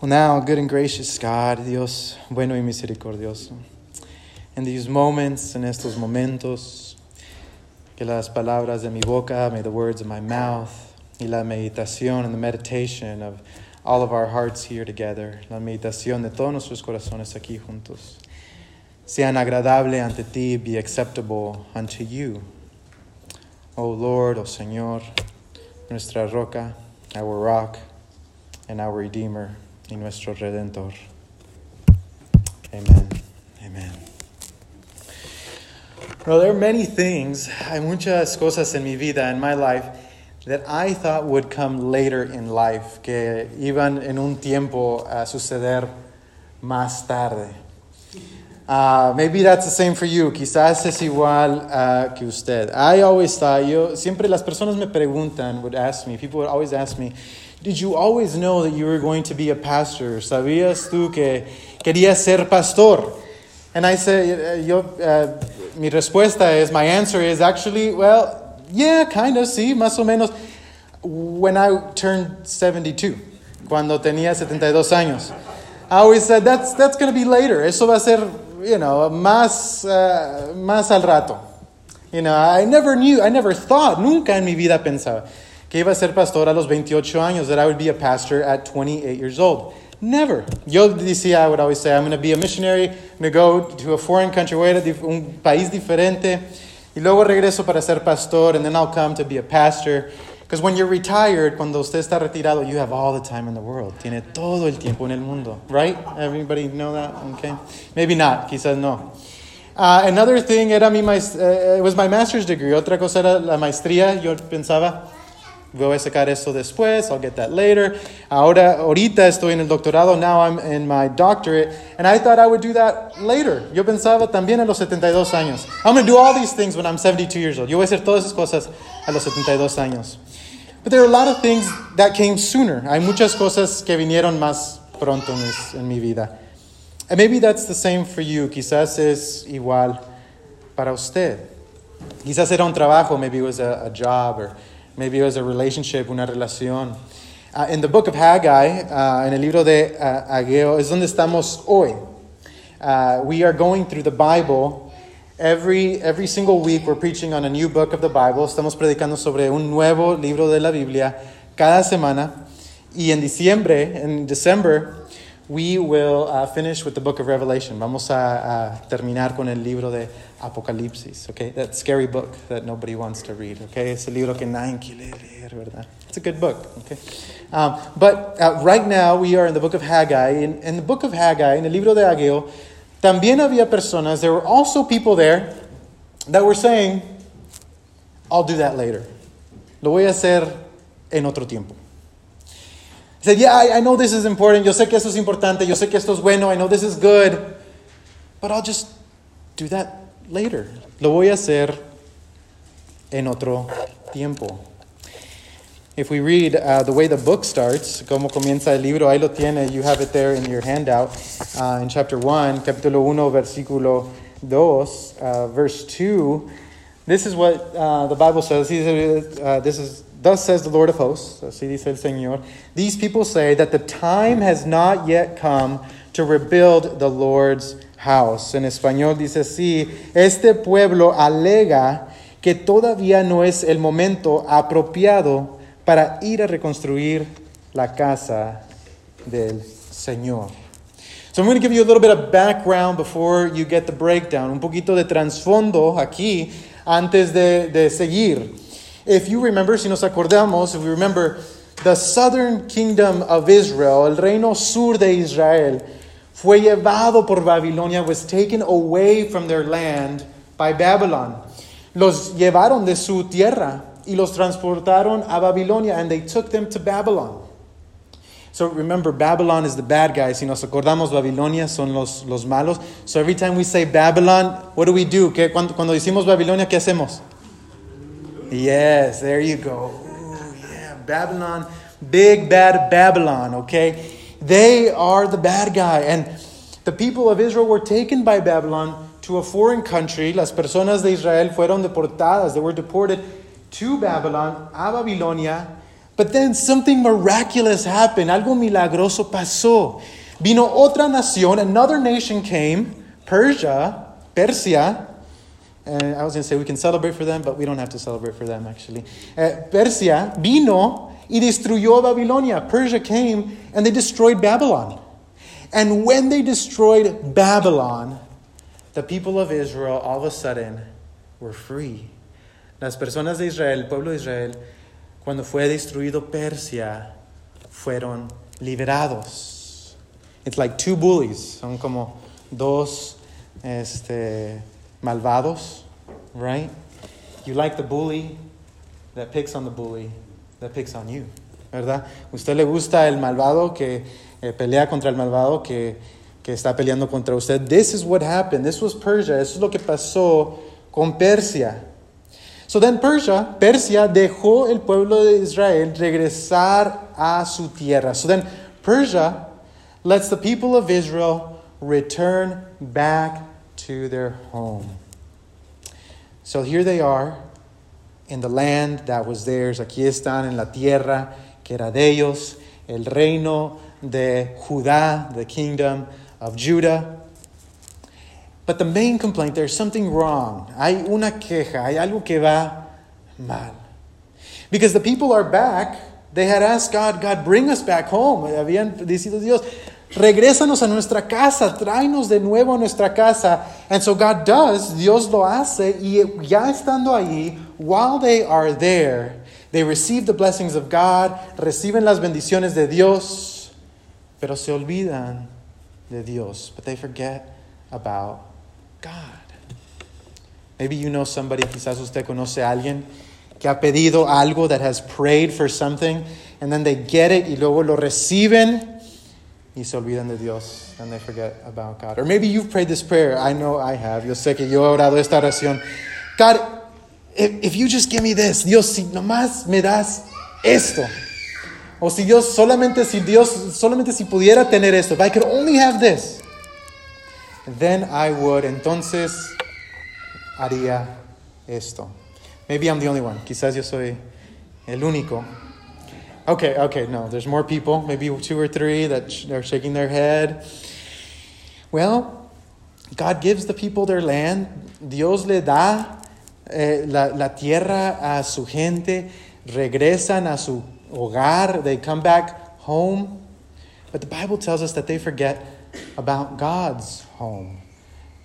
Well, now, good and gracious God, Dios bueno y misericordioso, in these moments, en estos momentos, que las palabras de mi boca, may the words of my mouth, y la meditación and the meditation of all of our hearts here together, la meditación de todos nuestros corazones aquí juntos, sean agradable ante ti, be acceptable unto you. O Lord, O Señor, nuestra roca, our rock, and our Redeemer y nuestro Redentor. Amen. Amen. Well, there are many things, hay muchas cosas en mi vida, in my life, that I thought would come later in life, que iban en un tiempo a suceder más tarde. Uh, maybe that's the same for you. Quizás es igual uh, que usted. I always thought, yo, siempre las personas me preguntan, would ask me, people would always ask me, did you always know that you were going to be a pastor? ¿Sabías tú que querías ser pastor? And I say, yo, uh, mi respuesta is, my answer is actually, well, yeah, kind of, sí, más o menos. When I turned 72, cuando tenía 72 años. I always said, that's, that's going to be later. Eso va a ser, you know, más, uh, más al rato. You know, I never knew, I never thought, nunca en mi vida pensaba que iba a ser pastor a los 28 años, that I would be a pastor at 28 years old. Never. Yo decía, I would always say, I'm going to be a missionary, I'm going to go to a foreign country, voy a un país diferente, y luego regreso para ser pastor, and then I'll come to be a pastor. Because when you're retired, cuando usted está retirado, you have all the time in the world. Tiene todo el tiempo en el mundo, right? Everybody know that? Okay. Maybe not, quizás no. Uh, another thing era mi uh, it was my master's degree. Otra cosa era la maestría. Yo pensaba, voy a sacar después, I'll get that later. Ahora, ahorita estoy en el doctorado, now I'm in my doctorate, and I thought I would do that later. Yo pensaba también a los 72 años. I'm going to do all these things when I'm 72 years old. Yo voy a hacer todas esas cosas a los 72 años. But there are a lot of things that came sooner. Hay muchas cosas que vinieron más pronto en, mis, en mi vida. And maybe that's the same for you. Quizás es igual para usted. Quizás era un trabajo, maybe it was a, a job, or maybe it was a relationship, una relación. Uh, in the book of Haggai, uh, en el libro de uh, Ageo, es donde estamos hoy. Uh, we are going through the Bible. Every, every single week, we're preaching on a new book of the Bible. Estamos predicando sobre un nuevo libro de la Biblia cada semana. Y en diciembre, en December, we will uh, finish with the book of Revelation. Vamos a, a terminar con el libro de Apocalipsis, okay? That scary book that nobody wants to read, okay? Es el libro que nadie quiere leer, ¿verdad? It's a good book, okay? Um, but uh, right now we are in the book of Haggai. In, in the book of Haggai, in el libro de Ageo, también había personas, there were also people there that were saying, I'll do that later. Lo voy a hacer en otro tiempo. Said, Yeah, I, I know this is important. Yo sé que esto es importante. Yo sé que esto es bueno. I know this is good. But I'll just do that later. Lo voy a hacer en otro tiempo. If we read uh, the way the book starts, como comienza el libro, ahí lo tiene, you have it there in your handout, uh, in chapter 1, capítulo 1, versículo 2, uh, verse 2. This is what uh, the Bible says. Says, uh, this is, Thus says the Lord of hosts, así dice el Señor. These people say that the time has not yet come to rebuild the Lord's house. En español dice así, este pueblo alega que todavía no es el momento apropiado para ir a reconstruir la casa del Señor. So I'm going to give you a little bit of background before you get the breakdown, un poquito de trasfondo aquí antes de, de seguir. If you remember, si nos acordamos, if we remember, the southern kingdom of Israel, el reino sur de Israel, fue llevado por Babilonia, was taken away from their land by Babylon. Los llevaron de su tierra y los transportaron a Babilonia, and they took them to Babylon. So remember, Babylon is the bad guy. Si nos acordamos, Babilonia son los, los malos. So every time we say Babylon, what do we do? ¿Qué, cuando, cuando decimos Babilonia, ¿qué hacemos? Yes, there you go. Ooh, yeah, Babylon, big bad Babylon, okay? They are the bad guy. And the people of Israel were taken by Babylon to a foreign country. Las personas de Israel fueron deportadas. They were deported to Babylon, a Babilonia, But then something miraculous happened. Algo milagroso pasó. Vino otra nación, another nation came, Persia, Persia. And I was going to say we can celebrate for them, but we don't have to celebrate for them actually. Uh, Persia vino y destruyó Babilonia. Persia came and they destroyed Babylon. And when they destroyed Babylon, the people of Israel all of a sudden were free. Las personas de Israel, el pueblo de Israel, cuando fue destruido Persia, fueron liberados. It's like two bullies, son como dos este, malvados, right? You like the bully that picks on the bully that picks on you, ¿verdad? Usted le gusta el malvado que eh, pelea contra el malvado que, que está peleando contra usted. This is what happened. This was Persia. Eso es lo que pasó con Persia. So then Persia, Persia dejó el pueblo de Israel regresar a su tierra. So then Persia lets the people of Israel return back to their home. So here they are in the land that was theirs. Aquí están en la tierra que era de ellos, el reino de Judá, the kingdom of Judah. But the main complaint, there's something wrong. Hay una queja, hay algo que va mal. Because the people are back, they had asked God, God, bring us back home. Habían decidido Dios, regrésanos a nuestra casa, tráenos de nuevo a nuestra casa. And so God does, Dios lo hace, y ya estando allí, while they are there, they receive the blessings of God, reciben las bendiciones de Dios, pero se olvidan de Dios, but they forget about God. Maybe you know somebody, quizás usted conoce a alguien que ha pedido algo, that has prayed for something, and then they get it y luego lo reciben y se olvidan de Dios, and they forget about God. Or maybe you've prayed this prayer. I know I have. Yo sé que yo he orado esta oración. God, if, if you just give me this, Dios, si nomás me das esto. O si Dios solamente si Dios solamente si pudiera tener esto, if I could only have this, then I would. Entonces haría esto. Maybe I'm the only one. Quizás yo soy el único. Okay, okay, no, there's more people, maybe two or three that are shaking their head. Well, God gives the people their land. Dios le da eh, la, la tierra a su gente. Regresan a su hogar. They come back home. But the Bible tells us that they forget about God's home.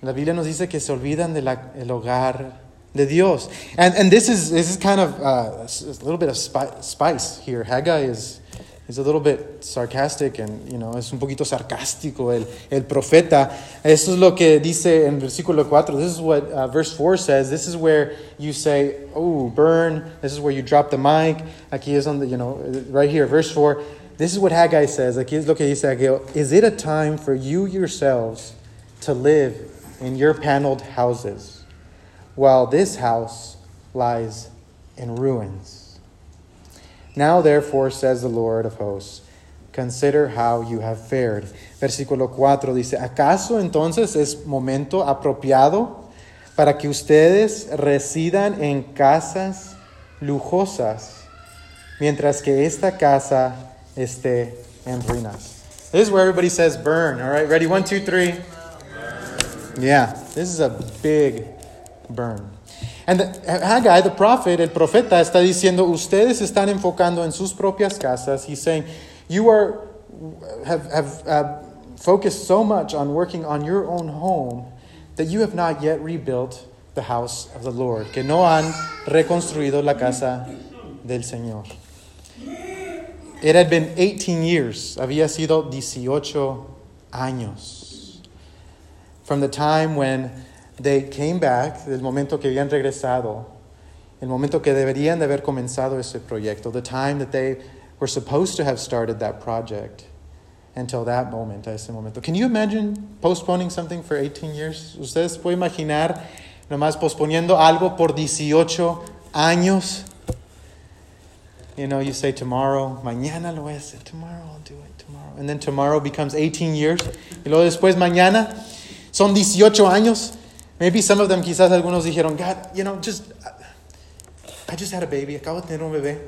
La Biblia nos dice que se olvidan del el hogar de Dios. And, and this, is, this is kind of uh, a little bit of spi- spice here. Haggai is, is a little bit sarcastic and, you know, es un poquito sarcástico el, el profeta. Eso es lo que dice en versículo 4. This is what uh, verse 4 says. This is where you say, oh, burn. This is where you drop the mic. Aquí es donde, you know, right here, verse 4. This is what Haggai says. Aquí es lo que dice Haggai. Is it a time for you yourselves to live in your paneled houses? While this house lies in ruins. Now, therefore, says the Lord of hosts, consider how you have fared. Versículo 4 dice, ¿acaso entonces es momento apropiado para que ustedes residan en casas lujosas, mientras que esta casa esté en ruinas? This is where everybody says burn. All right, ready? One, two, three. Yeah, this is a big burn. And Haggai, the prophet, el profeta, está diciendo, ustedes están enfocando en sus propias casas. He's saying, you are, have, have uh, focused so much on working on your own home that you have not yet rebuilt the house of the Lord, que no han reconstruido la casa del Señor. It had been 18 years, había sido 18 años, from the time when they came back, del momento que habían regresado, el momento que deberían de haber comenzado ese proyecto, the time that they were supposed to have started that project, until that moment, a ese momento. Can you imagine postponing something for 18 years? ¿Ustedes pueden imaginar nomás posponiendo algo por 18 años? You know, you say tomorrow, mañana lo voy a hacer, tomorrow I'll do it, tomorrow. And then tomorrow becomes 18 years. Y luego después mañana son 18 años. Maybe some of them, quizás algunos dijeron, God, you know, just, I just had a baby, acabo de tener un bebé.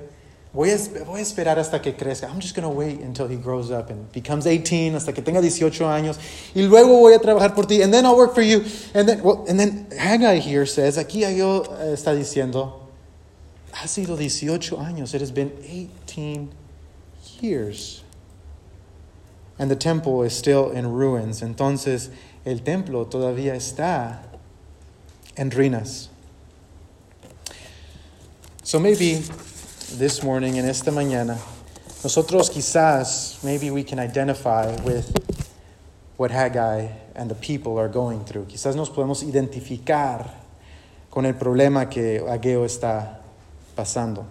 Voy a, voy a esperar hasta que crezca. I'm just going to wait until he grows up and becomes 18, hasta que tenga 18 años. Y luego voy a trabajar por ti. And then I'll work for you. And then, well, and then Haggai here says, aquí yo eh, está diciendo, ha sido 18 años. It has been 18 years. And the temple is still in ruins. Entonces, el templo todavía está en ruinas. So maybe this morning, en esta mañana, nosotros quizás, maybe we can identify with what Haggai and the people are going through. Quizás nos podemos identificar con el problema que Ageo está pasando.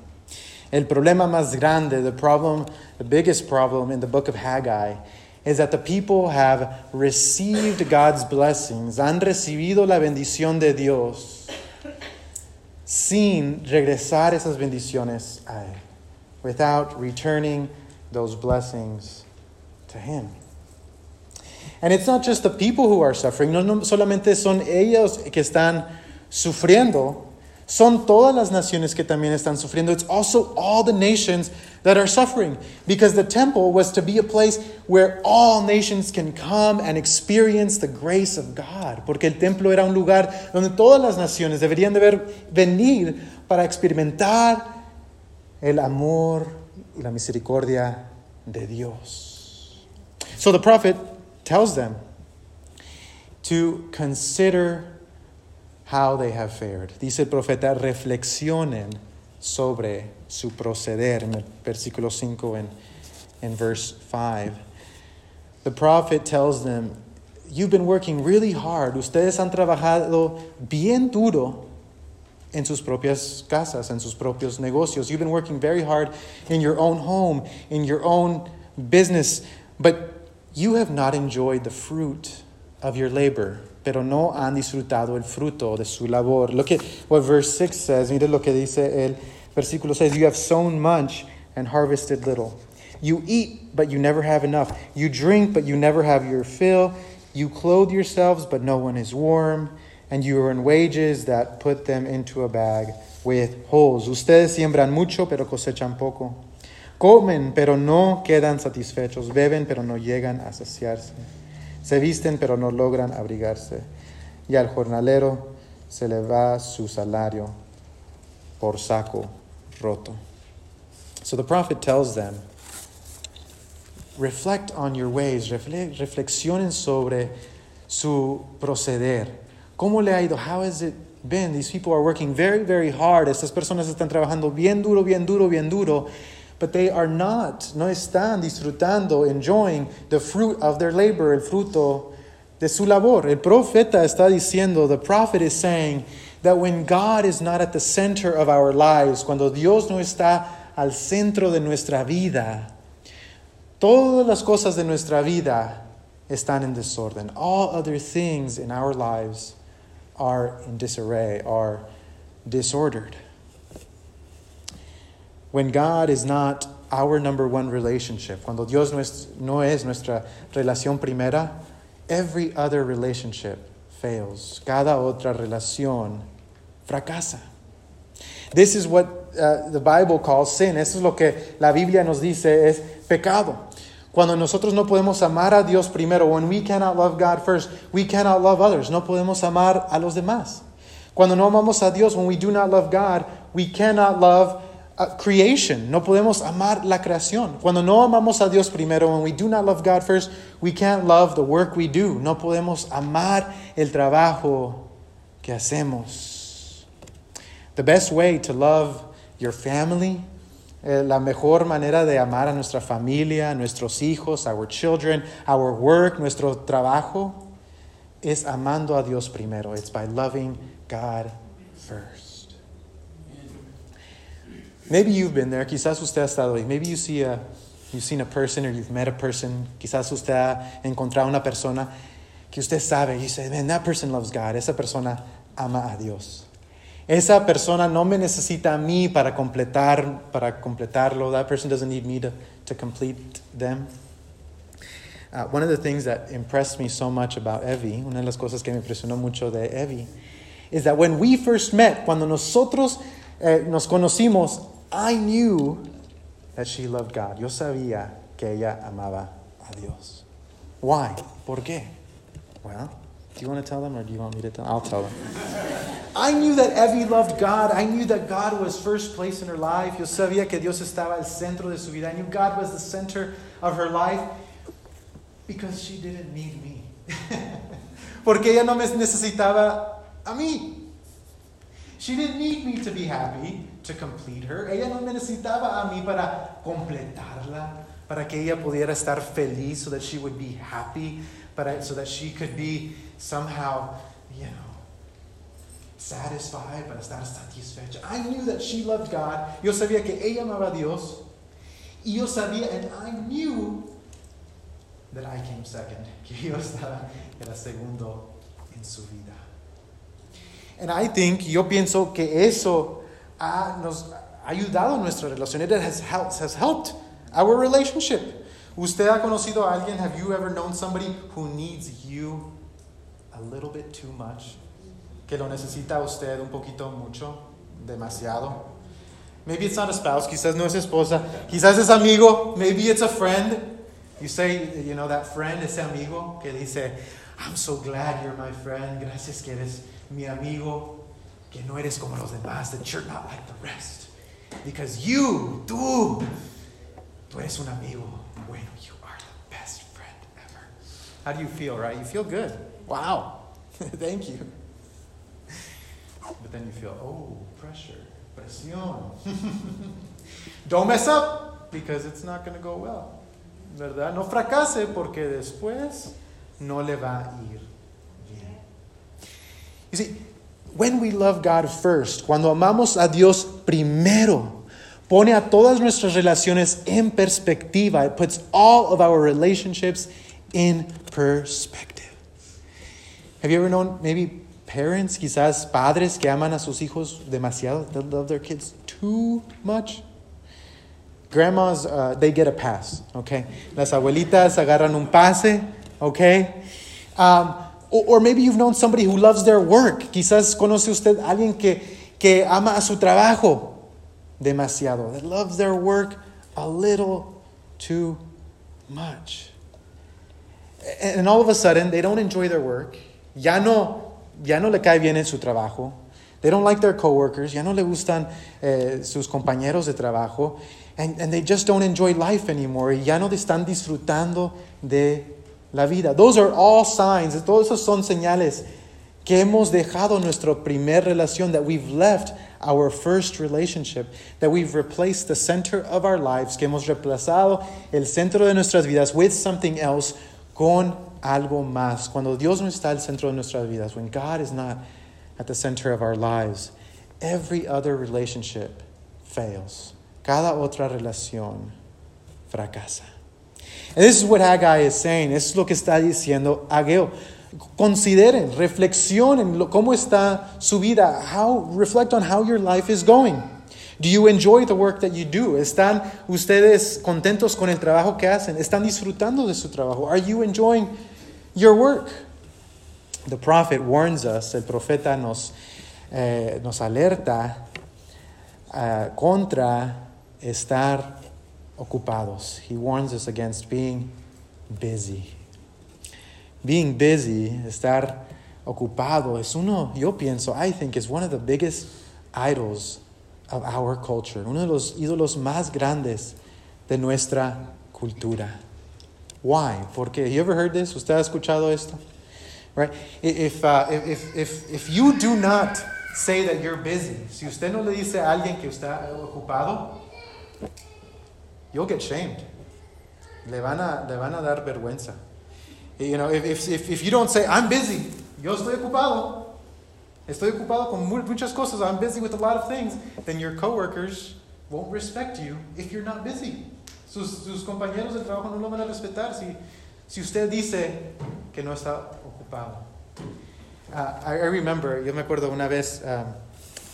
El problema más grande, the problem, the biggest problem in the book of Haggai is that the people have received God's blessings, han recibido la bendición de Dios sin regresar esas bendiciones a Él, without returning those blessings to Him. And it's not just the people who are suffering, no, no solamente son ellos que están sufriendo, son todas las naciones que también están sufriendo. It's also all the nations that are suffering because the temple was to be a place where all nations can come and experience the grace of God. Porque el templo era un lugar donde todas las naciones deberían de ver, venir para experimentar el amor y la misericordia de Dios. So the prophet tells them to consider how they have fared. Dice el profeta, reflexionen sobre su proceder en el versículo 5 en, in verse 5. The prophet tells them, You've been working really hard. Ustedes han trabajado bien duro en sus propias casas, en sus propios negocios. You've been working very hard in your own home, in your own business, but you have not enjoyed the fruit of your labor pero no han disfrutado el fruto de su labor. Look at what verse 6 says. Mire lo que dice el versículo 6. You have sown much and harvested little. You eat, but you never have enough. You drink, but you never have your fill. You clothe yourselves, but no one is warm. And you earn wages that put them into a bag with holes. Ustedes siembran mucho, pero cosechan poco. Comen, pero no quedan satisfechos. Beben, pero no llegan a saciarse. Se visten pero no logran abrigarse. Y al jornalero se le va su salario por saco roto. So the prophet tells them, reflect on your ways, reflexionen sobre su proceder. ¿Cómo le ha ido? How has it been? These people are working very, very hard. Estas personas están trabajando bien duro, bien duro, bien duro but they are not, no están disfrutando, enjoying the fruit of their labor, el fruto de su labor. El profeta está diciendo, the prophet is saying that when God is not at the center of our lives, cuando Dios no está al centro de nuestra vida, todas las cosas de nuestra vida están en desorden. All other things in our lives are in disarray, are disordered. When God is not our number one relationship, cuando Dios no es, no es nuestra relación primera, every other relationship fails. Cada otra relación fracasa. This is what uh, the Bible calls sin. Eso es lo que la Biblia nos dice es pecado. Cuando nosotros no podemos amar a Dios primero, when we cannot love God first, we cannot love others. No podemos amar a los demás. Cuando no amamos a Dios, when we do not love God, we cannot love uh, creation. No podemos amar la creación. Cuando no amamos a Dios primero, when we do not love God first, we can't love the work we do. No podemos amar el trabajo que hacemos. The best way to love your family, eh, la mejor manera de amar a nuestra familia, nuestros hijos, our children, our work, nuestro trabajo, es amando a Dios primero. It's by loving God first. Maybe you've been there, quizás usted ha estado ahí. Maybe you see a, you've seen a person or you've met a person, quizás usted ha encontrado una persona que usted sabe, you say, man, that person loves God. Esa persona ama a Dios. Esa persona no me necesita a mí para completar, para completarlo. That person doesn't need me to, to complete them. Uh, one of the things that impressed me so much about Evie, una de las cosas que me impresionó mucho de Evie, is that when we first met, cuando nosotros eh, nos conocimos, I knew that she loved God. Yo sabía que ella amaba a Dios. Why? ¿Por qué? Well, do you want to tell them or do you want me to tell? Them? I'll tell them. I knew that Evie loved God. I knew that God was first place in her life. Yo sabía que Dios estaba al centro de su vida. I knew God was the center of her life because she didn't need me. Porque ella no me necesitaba a mí. She didn't need me to be happy, to complete her. Ella no me necesitaba a mí para completarla, para que ella pudiera estar feliz, so that she would be happy, para, so that she could be somehow, you know, satisfied, para estar satisfecha. I knew that she loved God. Yo sabía que ella amaba a Dios. Y yo sabía, and I knew that I came second, que yo estaba era segundo en su vida. And I think, yo pienso que eso ha, nos ha ayudado nuestra relación. It has helped, has helped our relationship. ¿Usted ha conocido a alguien? Have you ever known somebody who needs you a little bit too much? Que lo necesita usted un poquito mucho, demasiado. Maybe it's not a spouse, quizás no es esposa, quizás es amigo, maybe it's a friend. You say, you know, that friend, ese amigo que dice, I'm so glad you're my friend, gracias que eres mi amigo, que no eres como los demás, that you're not like the rest. Because you, tú, tú eres un amigo bueno, you are the best friend ever. How do you feel, right? You feel good. Wow. Thank you. But then you feel, oh, pressure, presión. Don't mess up because it's not going to go well. ¿Verdad? No fracase porque después no le va a ir bien. You see, when we love God first, cuando amamos a Dios primero, pone a todas nuestras relaciones en perspectiva. It puts all of our relationships in perspective. Have you ever known maybe parents, quizás padres que aman a sus hijos demasiado? They love their kids too much. Grandmas, uh, they get a pass, okay? Las abuelitas agarran un pase, okay? Um, or, or, maybe you've known somebody who loves their work. Quizás conoce usted alguien que, que ama a su trabajo demasiado. That loves their work a little too much. And, all of a sudden, they don't enjoy their work. Ya no, ya no le cae bien en su trabajo. They don't like their coworkers. Ya no le gustan eh, sus compañeros de trabajo. And, and they just don't enjoy life anymore. Ya no están disfrutando de la vida. Those are all signs. Todos esos son señales que hemos dejado nuestra primer relación, that we've left our first relationship, that we've replaced the center of our lives, que hemos reemplazado el centro de nuestras vidas with something else, con algo más. Cuando Dios no está al centro de nuestras vidas, when God is not at the center of our lives, every other relationship fails. Cada otra relación fracasa. And this is what Haggai is saying. Es lo que está diciendo Ageo. Consideren, reflexionen cómo está su vida. How, reflect on how your life is going. Do you enjoy the work that you do? ¿Están ustedes contentos con el trabajo que hacen? ¿Están disfrutando de su trabajo? Are you enjoying your work? The prophet warns us, el profeta nos, eh, nos alerta uh, contra estar ocupados. He warns us against being busy. Being busy, estar ocupado, es uno, yo pienso, I think, is one of the biggest idols of our culture. Uno de los ídolos más grandes de nuestra cultura. Why? Porque, have you ever heard this? ¿Usted ha escuchado esto? Right? If, uh, if, if, if you do not say that you're busy, si usted no le dice a alguien que está ocupado, you'll get shamed. Le van a, le van a dar vergüenza. You know, if, if, if you don't say, I'm busy, yo estoy ocupado, estoy ocupado con muchas cosas, I'm busy with a lot of things, then your coworkers won't respect you if you're not busy. Sus, sus compañeros de trabajo no lo van a respetar si, si usted dice que no está ocupado. Uh, I, I remember, yo me acuerdo una vez, um,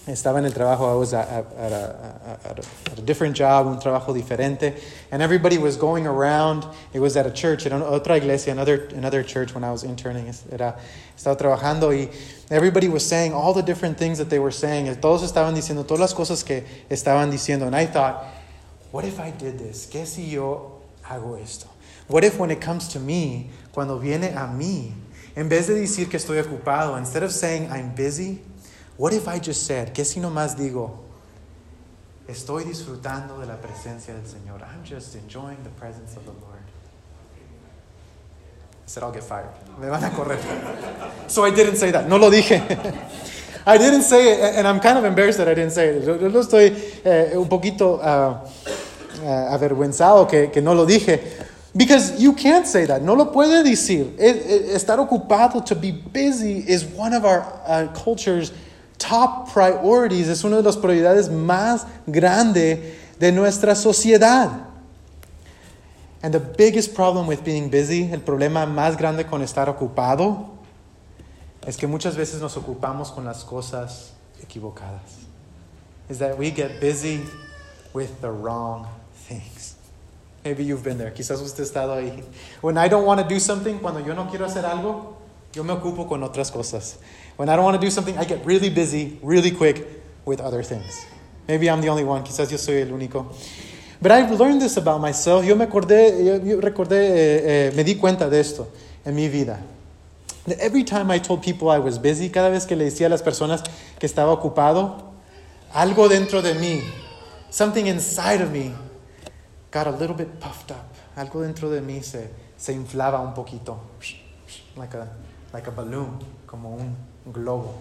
estaba en el trabajo, I was at, at, at, a, at, a, different job, un trabajo diferente, and everybody was going around. It was at a church, en otra iglesia, another, another church when I was interning. Era, estaba trabajando y everybody was saying all the different things that they were saying. Todos estaban diciendo todas las cosas que estaban diciendo. And I thought, what if I did this? ¿Qué si yo hago esto? What if when it comes to me, cuando viene a mí, en vez de decir que estoy ocupado, instead of saying I'm busy, what if I just said, ¿qué si nomás digo, estoy disfrutando de la presencia del Señor? I'm just enjoying the presence of the Lord. I said, I'll get fired. Me van a correr. So I didn't say that. No lo dije. I didn't say it, and I'm kind of embarrassed that I didn't say it. Yo, yo estoy eh, un poquito uh, uh, avergüenzado que, que no lo dije. Because you can't say that. No lo puede decir. Estar ocupado, to be busy, is one of our uh, culture's top priorities. Es una de las prioridades más grande de nuestra sociedad. And the biggest problem with being busy, el problema más grande con estar ocupado, es que muchas veces nos ocupamos con las cosas equivocadas. Is that we get busy with the wrong things. Maybe you've been there. Quizás usted ha estado ahí. When I don't want to do something, cuando yo no quiero hacer algo, yo me ocupo con otras cosas. When I don't want to do something, I get really busy, really quick with other things. Maybe I'm the only one. Quizás yo soy el único. But I've learned this about myself. Yo me acordé, yo, yo recordé, eh, eh, me di cuenta de esto en mi vida. That every time I told people I was busy, cada vez que le decía a las personas que estaba ocupado, algo dentro de mí, something inside of me, got a little bit puffed up. Algo dentro de mí se, se inflaba un poquito, like a, like a balloon, como un globo.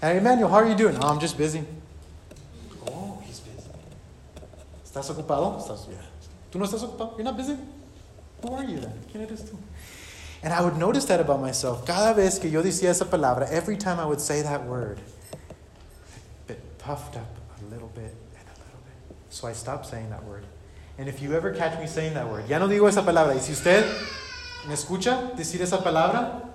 Hey, Emmanuel, how are you doing? Oh, I'm just busy. Oh, he's busy. ¿Estás ocupado? ¿Estás, yeah. ¿Tú no estás ocupado? You're not busy? Who are you then? ¿Quién eres tú? And I would notice that about myself. Cada vez que yo decía esa palabra, every time I would say that word, a bit puffed up a little bit and a little bit. So I stopped saying that word. And if you ever catch me saying that word, ya no digo esa palabra. Y si usted me escucha decir esa palabra,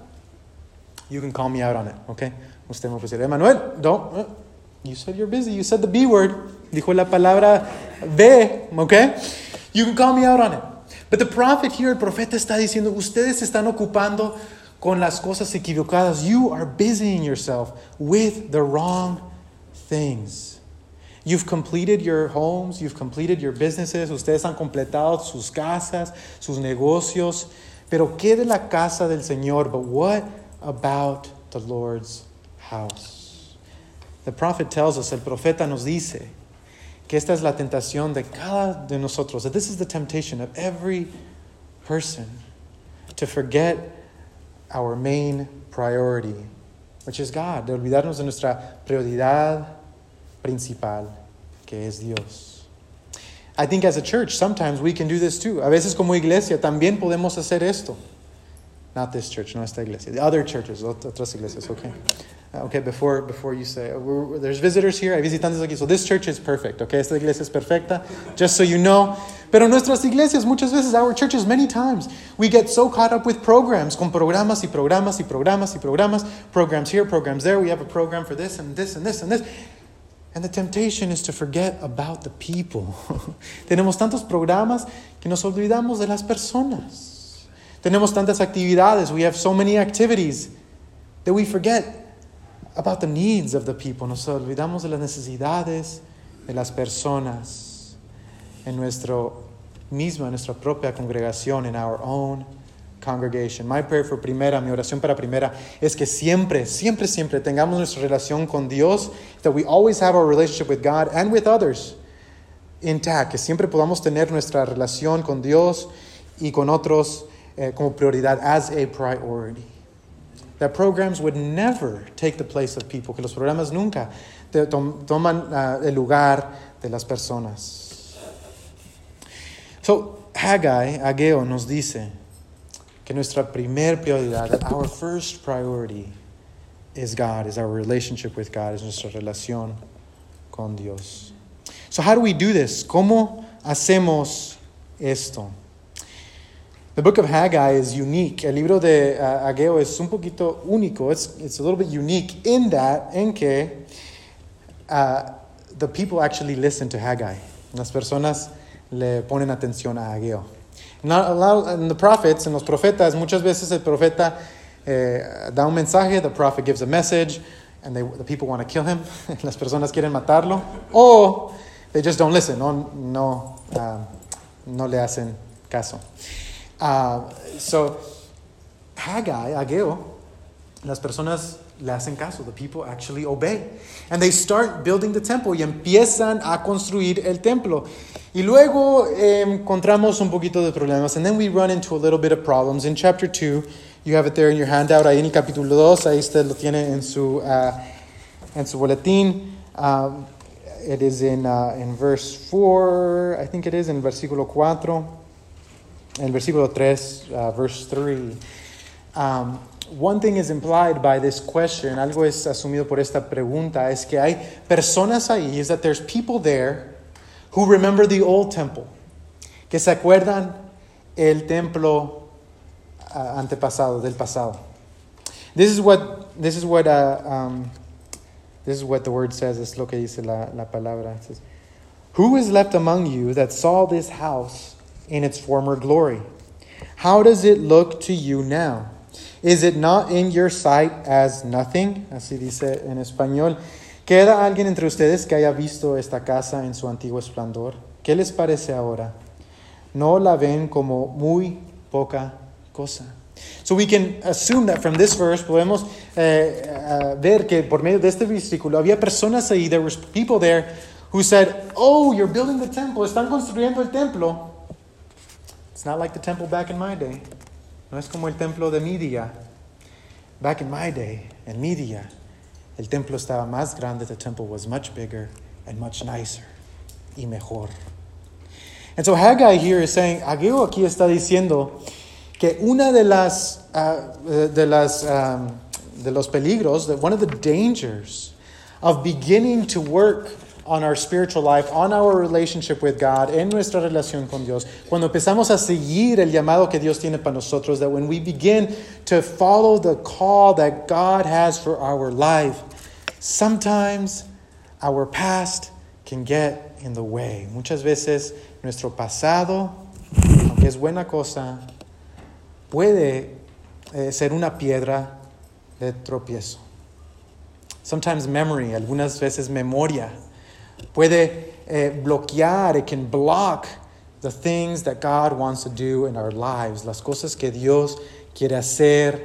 you can call me out on it, okay? Usted me puede decir, Emanuel, don't. uh, You said you're busy. You said the B word. Dijo la palabra B, okay? You can call me out on it. But the prophet here, el profeta está diciendo, ustedes se están ocupando con las cosas equivocadas. You are busying yourself with the wrong things. You've completed your homes, you've completed your businesses, ustedes han completado sus casas, sus negocios. Pero ¿qué de la casa del Señor? But what about the Lord's house? The prophet tells us, el profeta nos dice, que esta es la tentación de cada de nosotros, that this is the temptation of every person to forget our main priority, which is God, de olvidarnos de nuestra prioridad principal, que es Dios. I think as a church, sometimes we can do this too. A veces como iglesia también podemos hacer esto. Not this church, no esta iglesia. The other churches, ot- otras iglesias, okay. Uh, Okay, before, before you say, uh, there's visitors here, hay visitantes aquí, so this church is perfect, okay, esta iglesia es perfecta, just so you know. Pero nuestras iglesias, muchas veces, our churches, many times, we get so caught up with programs, con programas y programas y programas y programas, programs here, programs there, we have a program for this and this and this and this. And the temptation is to forget about the people. Tenemos tantos programas que nos olvidamos de las personas. Tenemos tantas actividades, we have so many activities that we forget about the needs of the people. Nos olvidamos de las necesidades de las personas en nuestro misma, nuestra propia congregación, in our own congregation. My prayer for primera, mi oración para primera, es que siempre, siempre, siempre tengamos nuestra relación con Dios, that we always have our relationship with God and with others intact, que siempre podamos tener nuestra relación con Dios y con otros como prioridad, as a priority. That programs would never take the place of people, que los programas nunca toman ah, el lugar de las personas. So, Haggai, Ageo, nos dice que nuestra primer prioridad, that our first priority is God, is our relationship with God, is nuestra relación con Dios. So, how do we do this? ¿Cómo hacemos esto? The book of Haggai is unique. El libro de uh, Ageo es un poquito único. It's, it's a little bit unique in that, en que uh, the people actually listen to Haggai. Las personas le ponen atención a Ageo. Not a lot, in the prophets, en los profetas, muchas veces el profeta eh, da un mensaje, the prophet gives a message, and they, the people want to kill him. Las personas quieren matarlo. O they just don't listen, no, no, um, no le hacen caso. Uh, so, Haggai, Ageo, las personas le hacen caso. The people actually obey. And they start building the temple y empiezan a construir el templo. Y luego eh, encontramos un poquito de problemas. And then we run into a little bit of problems. In chapter 2, you have it there in your handout, ahí en el capítulo 2, ahí usted lo tiene en su, uh, en su boletín. Um, it is in, uh, in verse 4, I think it is, in versículo 4. En versículo 3, uh, verse 3. Um, one thing is implied by this question, algo es asumido por esta pregunta, es que hay personas ahí, is that there's people there who remember the old temple, que se acuerdan el templo uh, antepasado, del pasado. This is what, this is what, uh, um, this is what the word says, es lo que dice la, la palabra. Says, Who is left among you that saw this house in its former glory? How does it look to you now? Is it not in your sight as nothing? Así dice en español. ¿Queda alguien entre ustedes que haya visto esta casa en su antiguo esplendor? ¿Qué les parece ahora? ¿No la ven como muy poca cosa? So we can assume that from this verse podemos eh, uh, ver que por medio de este versículo había personas ahí, there were people there who said, "Oh, you're building the temple, están construyendo el templo." It's not like the temple back in my day. No es como el templo de mi día. Back in my day, en mi día, el templo estaba más grande. The temple was much bigger and much nicer y mejor. And so Haggai here is saying, Ageo aquí está diciendo que una de las, uh, de las, um, de los peligros, that one of the dangers of beginning to work on our spiritual life, on our relationship with God, en nuestra relación con Dios, cuando empezamos a seguir el llamado que Dios tiene para nosotros, that when we begin to follow the call that God has for our life, sometimes our past can get in the way. Muchas veces nuestro pasado, aunque es buena cosa, puede eh, ser una piedra de tropiezo. Sometimes memory, algunas veces memoria, puede eh, bloquear, it can block the things that God wants to do in our lives, las cosas que Dios quiere hacer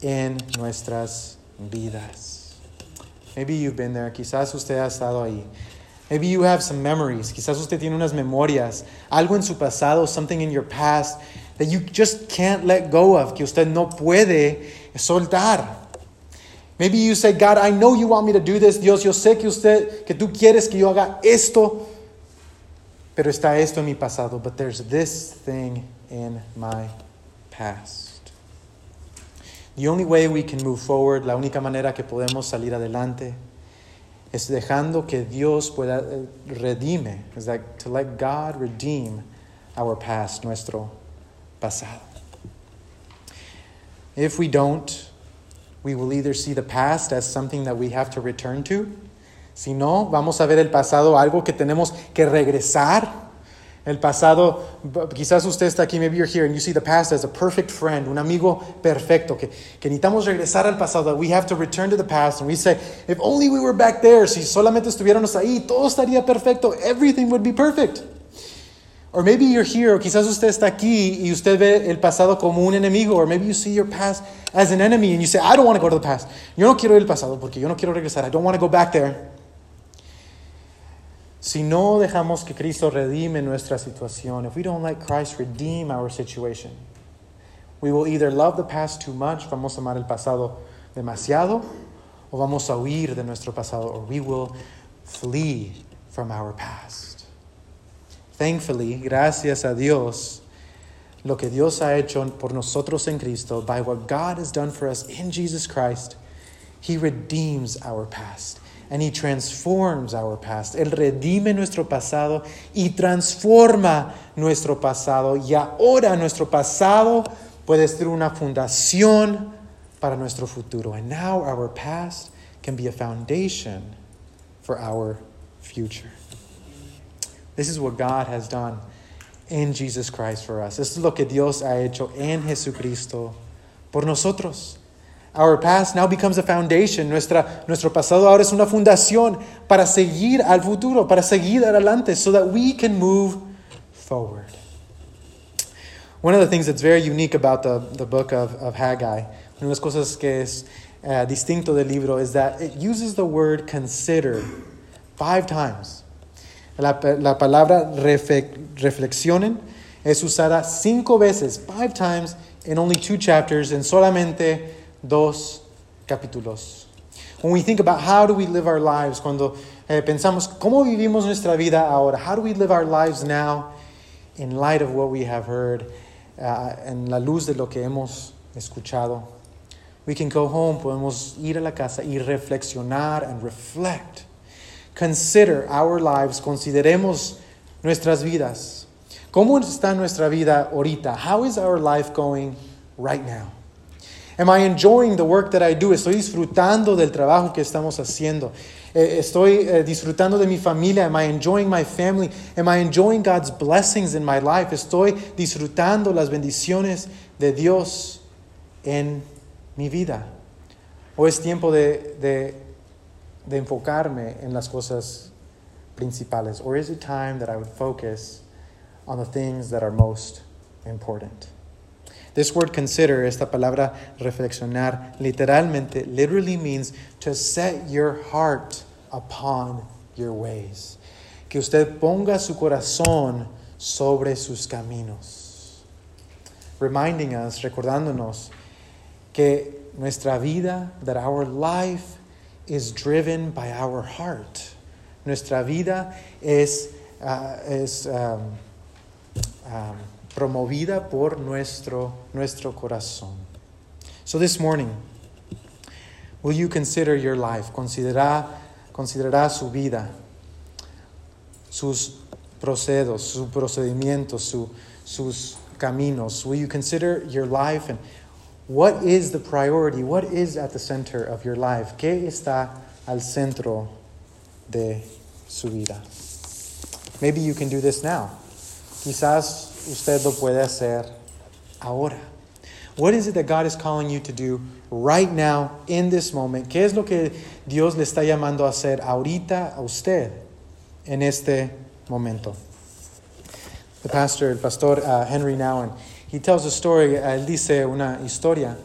en nuestras vidas. Maybe you've been there, quizás usted ha estado ahí. Maybe you have some memories, quizás usted tiene unas memorias, algo en su pasado, something in your past that you just can't let go of, que usted no puede soltar. Maybe you say, God, I know you want me to do this. Dios, yo sé que usted, que tú quieres que yo haga esto, pero está esto en mi pasado. But there's this thing in my past. The only way we can move forward, la única manera que podemos salir adelante, es dejando que Dios pueda eh, redime, is that to let God redeem our past, nuestro pasado. If we don't, we will either see the past as something that we have to return to. Si no, vamos a ver el pasado algo que tenemos que regresar. El pasado, quizás usted está aquí, maybe you're here and you see the past as a perfect friend, un amigo perfecto, que, que necesitamos regresar al pasado, that we have to return to the past and we say, if only we were back there, si solamente estuviéramos ahí, todo estaría perfecto, everything would be perfect. Or maybe you're here, o quizás usted está aquí y usted ve el pasado como un enemigo, or maybe you see your past as an enemy and you say, I don't want to go to the past. Yo no quiero ir al pasado porque yo no quiero regresar. I don't want to go back there. Si no dejamos que Cristo redime nuestra situación, if we don't let Christ redeem our situation, we will either love the past too much, vamos a amar el pasado demasiado, o vamos a huir de nuestro pasado, or we will flee from our past. Thankfully, gracias a Dios, lo que Dios ha hecho por nosotros en Cristo, by what God has done for us in Jesus Christ, He redeems our past and He transforms our past. Él redime nuestro pasado y transforma nuestro pasado. Y ahora nuestro pasado puede ser una fundación para nuestro futuro. And now our past can be a foundation for our future. This is what God has done in Jesus Christ for us. Esto es lo que Dios ha hecho en Jesucristo por nosotros. Our past now becomes a foundation. Nuestra, nuestro pasado ahora es una fundación para seguir al futuro, para seguir adelante, so that we can move forward. One of the things that's very unique about the, the book of, of Haggai, una de las cosas que es uh, distinto del libro, is that it uses the word consider five times. La, la palabra reflexionen es usada cinco veces, five times, in only two chapters, en solamente dos capítulos. When we think about how do we live our lives, cuando eh, pensamos cómo vivimos nuestra vida ahora, how do we live our lives now in light of what we have heard, uh, en la luz de lo que hemos escuchado. We can go home, podemos ir a la casa y reflexionar and reflect. Consider our lives, consideremos nuestras vidas. ¿Cómo está nuestra vida ahorita? How is our life going right now? Am I enjoying the work that I do? ¿Estoy disfrutando del trabajo que estamos haciendo? Eh, ¿Estoy eh, disfrutando de mi familia? Am I enjoying my family? Am I enjoying God's blessings in my life? ¿Estoy disfrutando las bendiciones de Dios en mi vida? ¿O es tiempo de, de, de enfocarme en las cosas principales? Or is it time that I would focus on the things that are most important? This word consider, esta palabra reflexionar, literalmente, literally means to set your heart upon your ways. Que usted ponga su corazón sobre sus caminos. Reminding us, recordándonos que nuestra vida, that our life is driven by our heart. Nuestra vida es, uh, es um, um, promovida por nuestro, nuestro corazón. So this morning, will you consider your life? Considera, considerará su vida, sus procedos, su procedimientos, su, sus caminos. Will you consider your life and what is the priority? What is at the center of your life? ¿Qué está al centro de su vida? Maybe you can do this now. Quizás usted lo puede hacer ahora. What is it that God is calling you to do right now, in this moment? ¿Qué es lo que Dios le está llamando a hacer ahorita a usted en este momento? The pastor, el pastor uh, Henry Nouwen, he tells a story, uh, él dice una historia,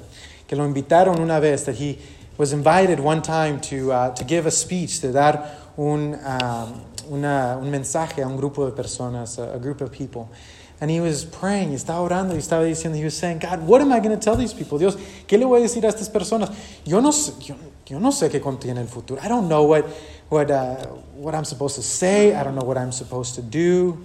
que lo invitaron una vez, that he was invited one time to, uh, to give a speech, to dar un, um, una, un mensaje a un grupo de personas, a, a group of people. And he was praying, estaba orando y estaba diciendo, he was saying, God, what am I going to tell these people? Dios, ¿qué le voy a decir a estas personas? Yo no, yo, yo no sé qué contiene el futuro. I don't know what, what, uh, what I'm supposed to say. I don't know what I'm supposed to do.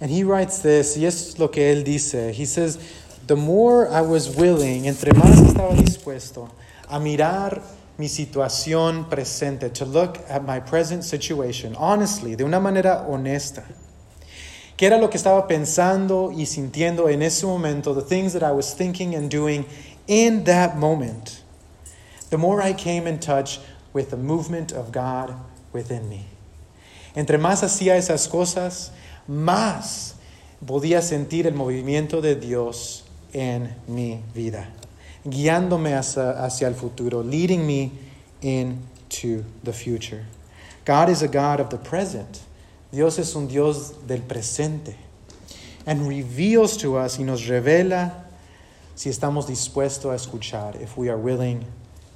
And he writes this, y es lo que él dice. He says, the more I was willing, entre más estaba dispuesto a mirar mi situación presente, to look at my present situation, honestly, de una manera honesta, qué era lo que estaba pensando y sintiendo en ese momento, the things that I was thinking and doing in that moment, the more I came in touch with the movement of God within me. Entre más hacía esas cosas, más podía sentir el movimiento de Dios en mi vida, guiándome hacia, hacia el futuro, leading me into the future. God is a God of the present. Dios es un Dios del presente. And reveals to us y nos revela si estamos dispuestos a escuchar, if we are willing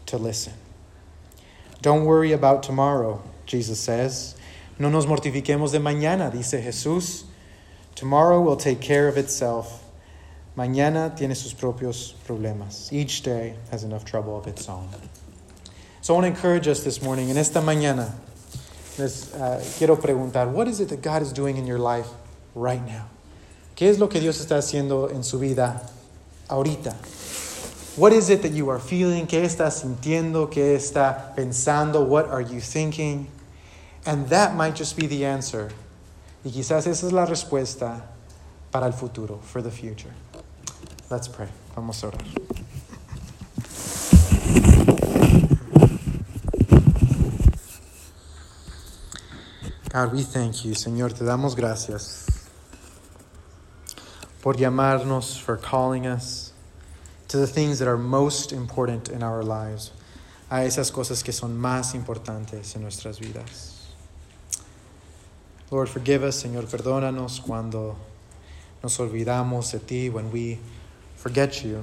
to listen. Don't worry about tomorrow, Jesus says. No nos mortifiquemos de mañana, dice Jesús. Tomorrow will take care of itself. Mañana tiene sus propios problemas. Each day has enough trouble of its own. So I want to encourage us this morning, en esta mañana, les uh, quiero preguntar, what is it that God is doing in your life right now? ¿Qué es lo que Dios está haciendo en su vida ahorita? What is it that you are feeling? ¿Qué estás sintiendo? ¿Qué está pensando? What are you thinking? And that might just be the answer. Y quizás esa es la respuesta para el futuro, for the future. Let's pray. Vamos a orar. God, we thank you, Señor, te damos gracias por llamarnos, for calling us to the things that are most important in our lives, a esas cosas que son más importantes en nuestras vidas. Lord, forgive us, Señor, perdónanos cuando nos olvidamos de ti, when we forget you.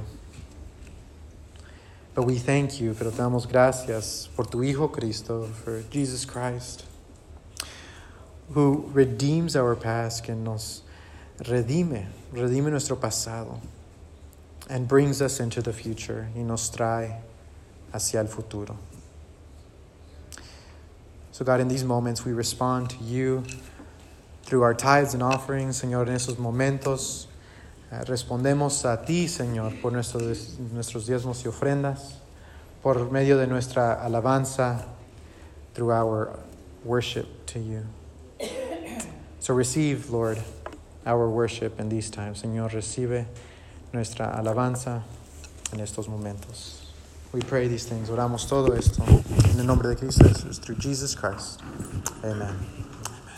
But we thank you, pero te damos gracias por tu Hijo Cristo, for Jesus Christ, who redeems our past, que nos redime, redime nuestro pasado, and brings us into the future, y nos trae hacia el futuro. So, God, in these moments, we respond to you through our tithes and offerings, Señor, en esos momentos. Uh, respondemos a ti, Señor, por nuestros, nuestros diezmos y ofrendas, por medio de nuestra alabanza, through our worship to you. So receive, Lord, our worship in these times. Señor, recibe nuestra alabanza en estos momentos. We pray these things. Oramos todo esto en el nombre de Cristo Jesús, through Jesus Christ. Amen.